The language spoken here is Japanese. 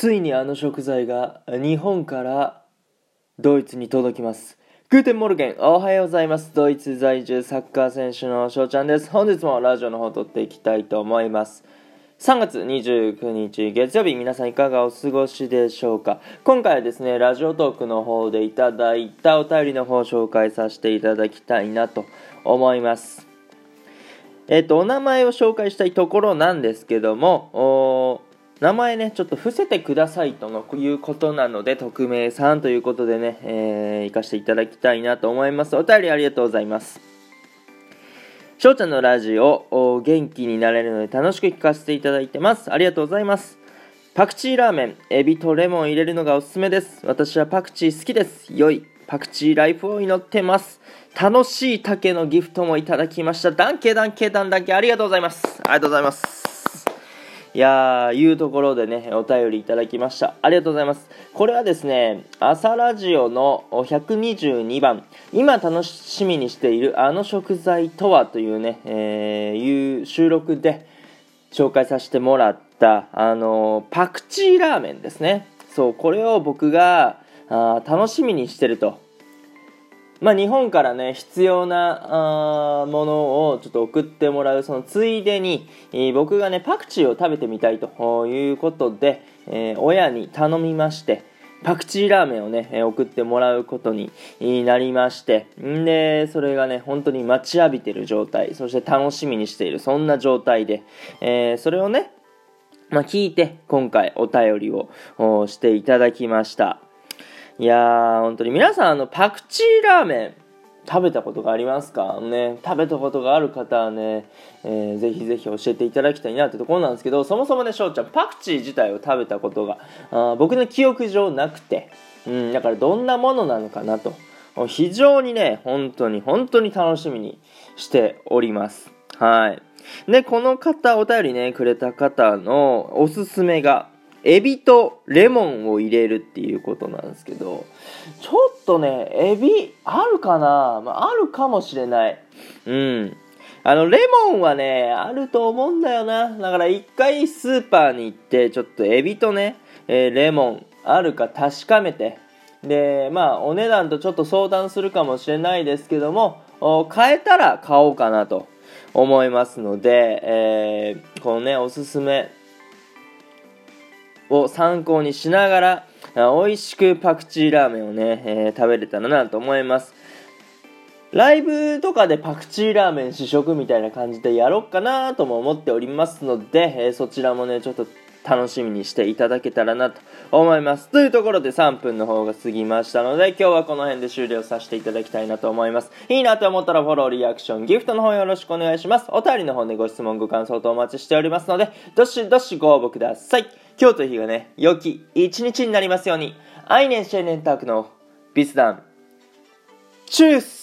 ついにあの食材が日本からドイツに届きます。 Guten Morgen おはようございます。ドイツ在住サッカー選手の翔ちゃんです。本日もラジオの方撮っていきたいと思います。3月29日月曜日皆さんいかがお過ごしでしょうか。今回はですねラジオトークの方でいただいたお便りの方を紹介させていただきたいなと思います。えっ、とお名前を紹介したいところなんですけども名前ね、ちょっと伏せてくださいとのいうことなので、匿名さんということでね、えー、行かせていただきたいなと思います。お便りありがとうございます。翔ちゃんのラジオ、元気になれるので楽しく聞かせていただいてます。ありがとうございます。パクチーラーメン、エビとレモン入れるのがおすすめです。私はパクチー好きです。良いパクチーライフを祈ってます。楽しい竹のギフトもいただきました。ダンケダンケダンダンケありがとうございます。ありがとうございます。いやー、いうところでね、お便りいただきました。ありがとうございます。これはですね、朝ラジオの122番、今楽しみにしているあの食材とはというね、えー、いう収録で紹介させてもらった、あのー、パクチーラーメンですね。そう、これを僕があ楽しみにしてると。まあ、日本からね必要なあものをちょっと送ってもらうそのついでに、えー、僕がねパクチーを食べてみたいということで、えー、親に頼みましてパクチーラーメンをね、送ってもらうことになりましてんでそれがね本当に待ちわびてる状態そして楽しみにしているそんな状態で、えそれをねまあ、聞いて今回お便りをしていただきました。いやー、本当に皆さん、あの、パクチーラーメン、食べたことがありますかね、食べたことがある方はね、えー、ぜひぜひ教えていただきたいなってところなんですけど、そもそもね、翔ちゃん、パクチー自体を食べたことが、あ僕の記憶上なくて、うん、だからどんなものなのかなと、非常にね、本当に、本当に楽しみにしております。はい。で、この方、お便りね、くれた方のおすすめが、エビとレモンを入れるっていうことなんですけど、ちょっとね、エビあるかな、まあ、あるかもしれない。うん。あの、レモンはね、あると思うんだよな。だから一回スーパーに行って、ちょっとエビとね、えー、レモンあるか確かめて、で、まあ、お値段とちょっと相談するかもしれないですけども、買えたら買おうかなと思いますので、えー、このね、おすすめを参考にしながら、美味しくパクチーラーメンをね、えー、食べれたらなと思います。ライブとかでパクチーラーメン試食みたいな感じでやろうかなとも思っておりますので、えー、そちらもね、ちょっと楽しみにしていただけたらなと思います。というところで3分の方が過ぎましたので、今日はこの辺で終了させていただきたいなと思います。いいなと思ったらフォロー、リアクション、ギフトの方よろしくお願いします。お便りの方でご質問、ご感想とお待ちしておりますので、どしどしご応募ください。今日という日がね、良き一日になりますように、アイネンシェネンタークのビスダン、チュース